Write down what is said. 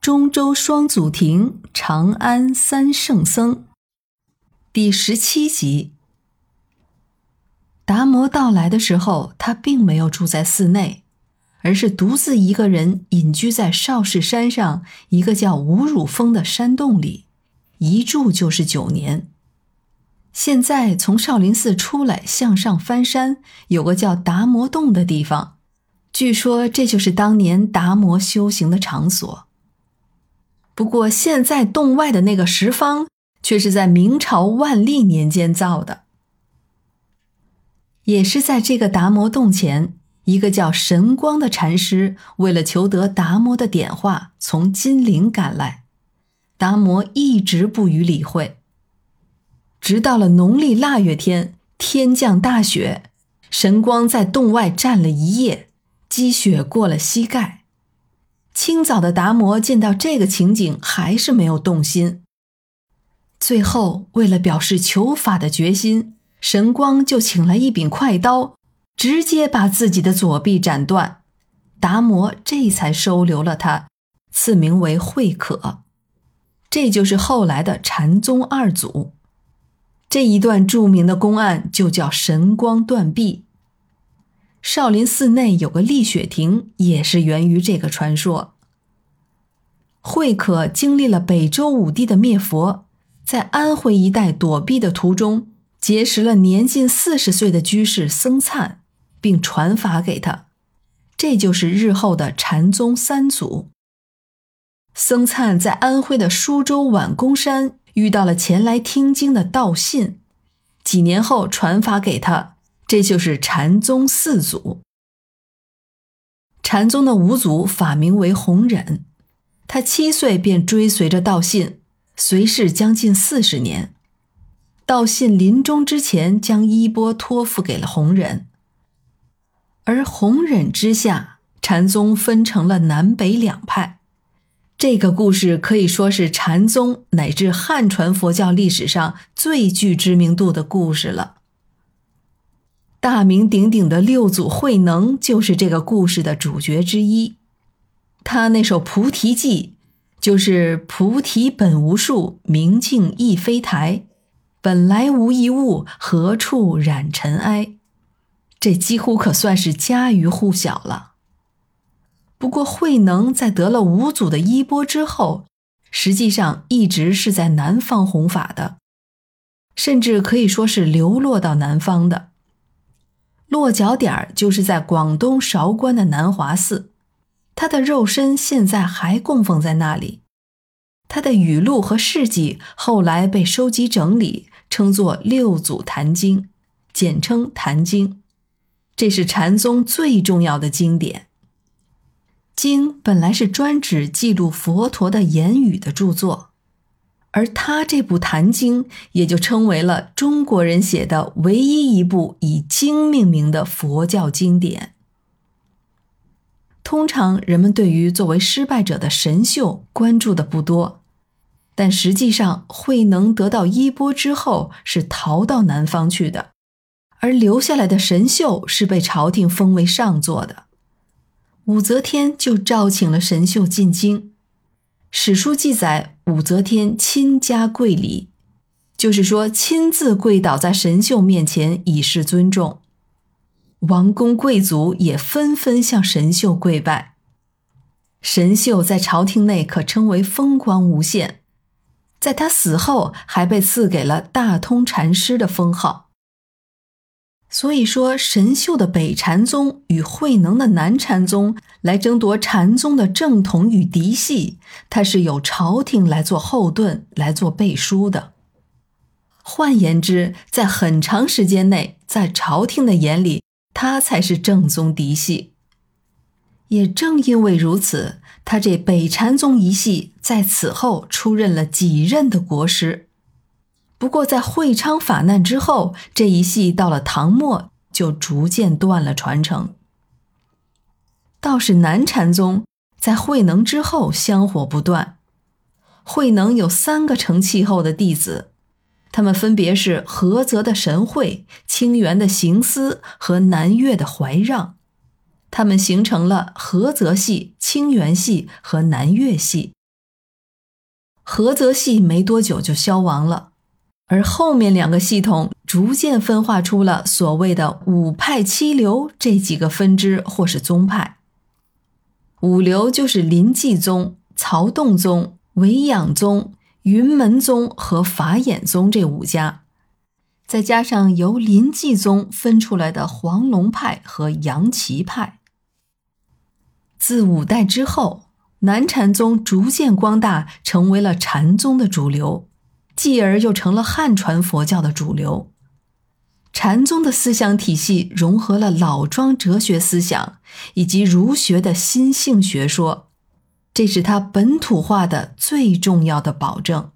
中州双祖庭，长安三圣僧，第十七集。达摩到来的时候，他并没有住在寺内，而是独自一个人隐居在少室山上一个叫五乳峰的山洞里，一住就是九年。现在从少林寺出来，向上翻山，有个叫达摩洞的地方，据说这就是当年达摩修行的场所。不过，现在洞外的那个石方，却是在明朝万历年间造的。也是在这个达摩洞前，一个叫神光的禅师，为了求得达摩的点化，从金陵赶来。达摩一直不予理会，直到了农历腊月天，天降大雪，神光在洞外站了一夜，积雪过了膝盖。清早的达摩见到这个情景，还是没有动心。最后，为了表示求法的决心，神光就请来一柄快刀，直接把自己的左臂斩断。达摩这才收留了他，赐名为慧可。这就是后来的禅宗二祖。这一段著名的公案就叫神光断臂。少林寺内有个立雪亭，也是源于这个传说。慧可经历了北周武帝的灭佛，在安徽一带躲避的途中，结识了年近四十岁的居士僧璨，并传法给他，这就是日后的禅宗三祖。僧璨在安徽的舒州宛公山遇到了前来听经的道信，几年后传法给他。这就是禅宗四祖。禅宗的五祖法名为弘忍，他七岁便追随着道信，随侍将近四十年。道信临终之前，将衣钵托付给了弘忍。而弘忍之下，禅宗分成了南北两派。这个故事可以说是禅宗乃至汉传佛教历史上最具知名度的故事了。大名鼎鼎的六祖慧能就是这个故事的主角之一。他那首《菩提记》就是“菩提本无树，明镜亦非台，本来无一物，何处染尘埃”，这几乎可算是家喻户晓了。不过，慧能在得了五祖的衣钵之后，实际上一直是在南方弘法的，甚至可以说是流落到南方的。落脚点就是在广东韶关的南华寺，他的肉身现在还供奉在那里。他的语录和事迹后来被收集整理，称作《六祖坛经》，简称《坛经》。这是禅宗最重要的经典。经本来是专指记录佛陀的言语的著作。而他这部《坛经》也就成为了中国人写的唯一一部以经命名的佛教经典。通常人们对于作为失败者的神秀关注的不多，但实际上慧能得到衣钵之后是逃到南方去的，而留下来的神秀是被朝廷封为上座的。武则天就召请了神秀进京。史书记载，武则天亲加跪礼，就是说亲自跪倒在神秀面前以示尊重。王公贵族也纷纷向神秀跪拜。神秀在朝廷内可称为风光无限，在他死后还被赐给了大通禅师的封号。所以说，神秀的北禅宗与慧能的南禅宗来争夺禅宗的正统与嫡系，他是有朝廷来做后盾、来做背书的。换言之，在很长时间内，在朝廷的眼里，他才是正宗嫡系。也正因为如此，他这北禅宗一系在此后出任了几任的国师。不过，在会昌法难之后，这一系到了唐末就逐渐断了传承。倒是南禅宗在慧能之后香火不断。慧能有三个成气候的弟子，他们分别是菏泽的神会、清源的行思和南岳的怀让，他们形成了菏泽系、清源系和南岳系，菏泽系没多久就消亡了，而后面两个系统逐渐分化出了所谓的五派七流这几个分支或是宗派。五流就是临济宗、曹洞宗、维养宗、云门宗和法眼宗这五家，再加上由临济宗分出来的黄龙派和杨岐派。自五代之后。南禅宗逐渐光大，成为了禅宗的主流，继而又成了汉传佛教的主流。禅宗的思想体系融合了老庄哲学思想以及儒学的心性学说，这是它本土化的最重要的保证。